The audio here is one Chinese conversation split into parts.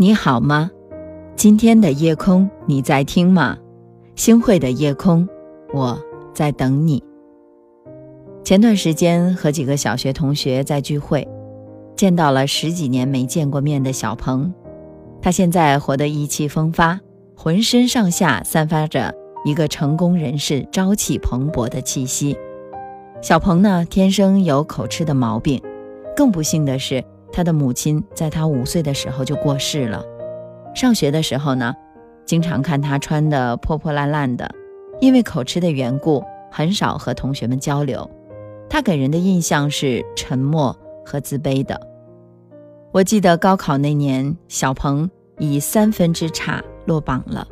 你好吗？今天的夜空你在听吗？星汇的夜空，我在等你。前段时间和几个小学同学在聚会，见到了十几年没见过面的小鹏。他现在活得意气风发，浑身上下散发着一个成功人士朝气蓬勃的气息。小鹏呢，天生有口吃的毛病，更不幸的是。他的母亲在他五岁的时候就过世了。上学的时候呢，经常看他穿的破破烂烂的，因为口吃的缘故，很少和同学们交流。他给人的印象是沉默和自卑的。我记得高考那年，小鹏以三分之差落榜了。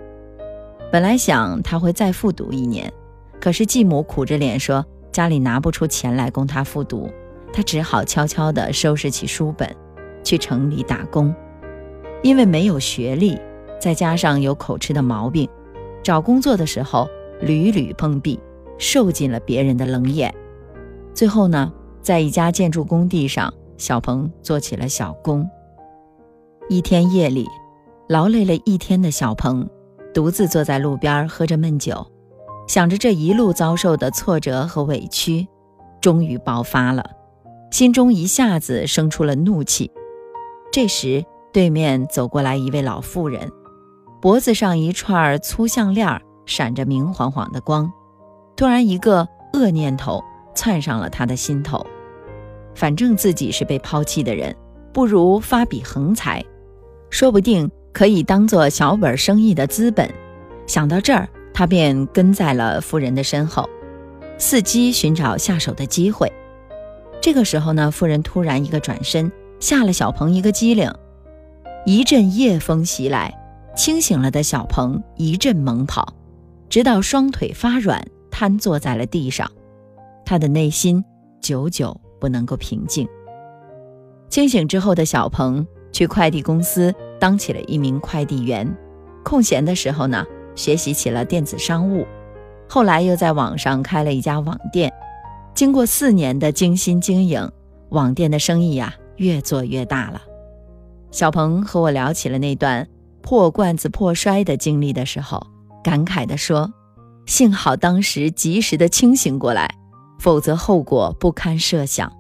本来想他会再复读一年，可是继母苦着脸说家里拿不出钱来供他复读。他只好悄悄地收拾起书本，去城里打工。因为没有学历，再加上有口吃的毛病，找工作的时候屡屡碰壁，受尽了别人的冷眼。最后呢，在一家建筑工地上，小鹏做起了小工。一天夜里，劳累了一天的小鹏，独自坐在路边喝着闷酒，想着这一路遭受的挫折和委屈，终于爆发了。心中一下子生出了怒气。这时，对面走过来一位老妇人，脖子上一串粗项链闪着明晃晃的光。突然，一个恶念头窜上了他的心头：反正自己是被抛弃的人，不如发笔横财，说不定可以当做小本生意的资本。想到这儿，他便跟在了妇人的身后，伺机寻找下手的机会。这个时候呢，妇人突然一个转身，吓了小鹏一个机灵。一阵夜风袭来，清醒了的小鹏一阵猛跑，直到双腿发软，瘫坐在了地上。他的内心久久不能够平静。清醒之后的小鹏去快递公司当起了一名快递员，空闲的时候呢，学习起了电子商务，后来又在网上开了一家网店。经过四年的精心经营，网店的生意呀越做越大了。小鹏和我聊起了那段破罐子破摔的经历的时候，感慨地说：“幸好当时及时的清醒过来，否则后果不堪设想。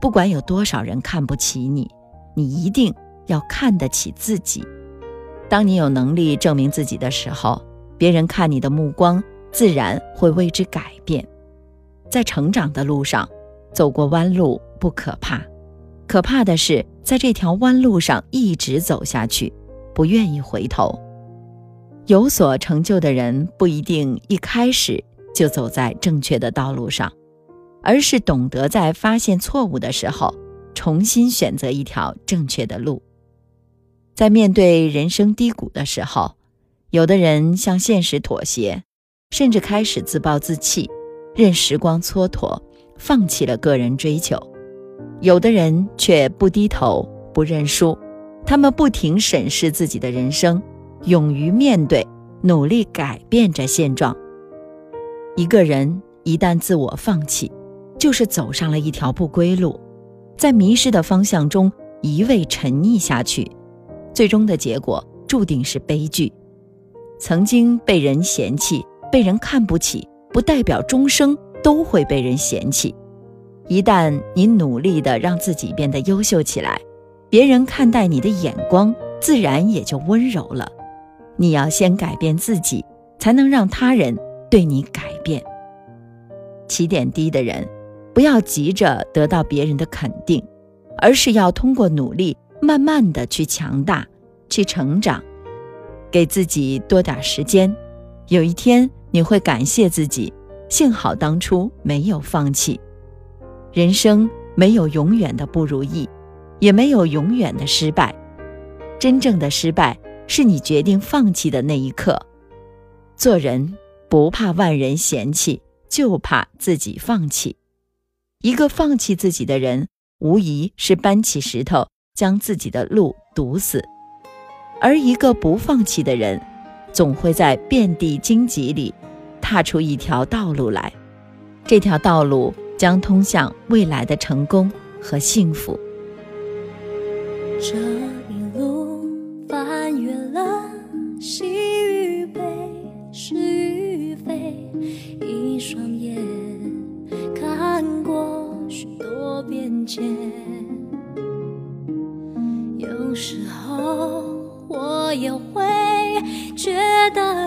不管有多少人看不起你，你一定要看得起自己。当你有能力证明自己的时候，别人看你的目光自然会为之改变。”在成长的路上，走过弯路不可怕，可怕的是在这条弯路上一直走下去，不愿意回头。有所成就的人不一定一开始就走在正确的道路上，而是懂得在发现错误的时候，重新选择一条正确的路。在面对人生低谷的时候，有的人向现实妥协，甚至开始自暴自弃。任时光蹉跎，放弃了个人追求；有的人却不低头、不认输，他们不停审视自己的人生，勇于面对，努力改变着现状。一个人一旦自我放弃，就是走上了一条不归路，在迷失的方向中一味沉溺下去，最终的结果注定是悲剧。曾经被人嫌弃、被人看不起。不代表终生都会被人嫌弃。一旦你努力的让自己变得优秀起来，别人看待你的眼光自然也就温柔了。你要先改变自己，才能让他人对你改变。起点低的人，不要急着得到别人的肯定，而是要通过努力，慢慢的去强大，去成长，给自己多点时间。有一天。你会感谢自己，幸好当初没有放弃。人生没有永远的不如意，也没有永远的失败。真正的失败是你决定放弃的那一刻。做人不怕万人嫌弃，就怕自己放弃。一个放弃自己的人，无疑是搬起石头将自己的路堵死；而一个不放弃的人，总会在遍地荆棘里。踏出一条道路来，这条道路将通向未来的成功和幸福。这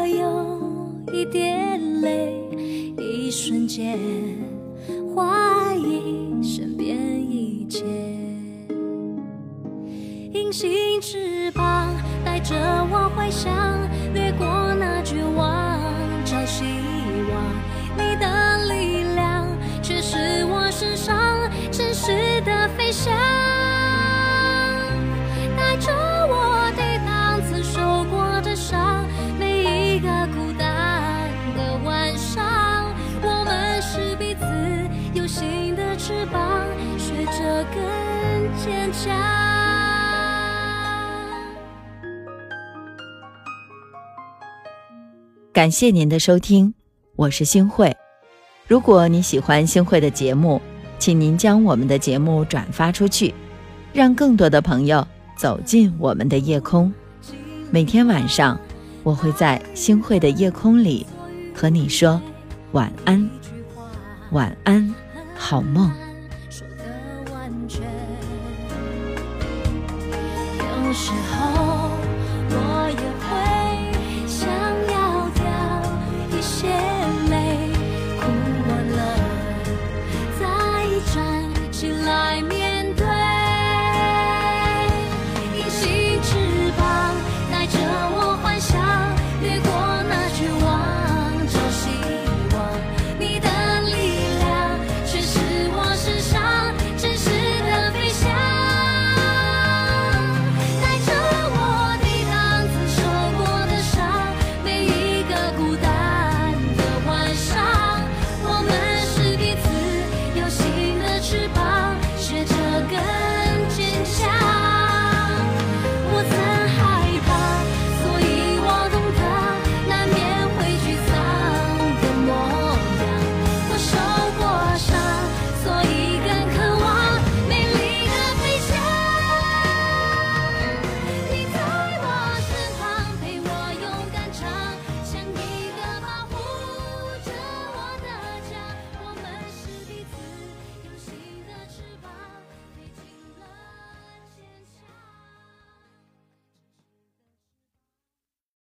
有一点累，一瞬间怀疑身边一切。隐形翅膀带着我回想，感谢您的收听，我是星慧。如果你喜欢星慧的节目，请您将我们的节目转发出去，让更多的朋友走进我们的夜空。每天晚上，我会在星慧的夜空里和你说晚安，晚安，好梦。时候。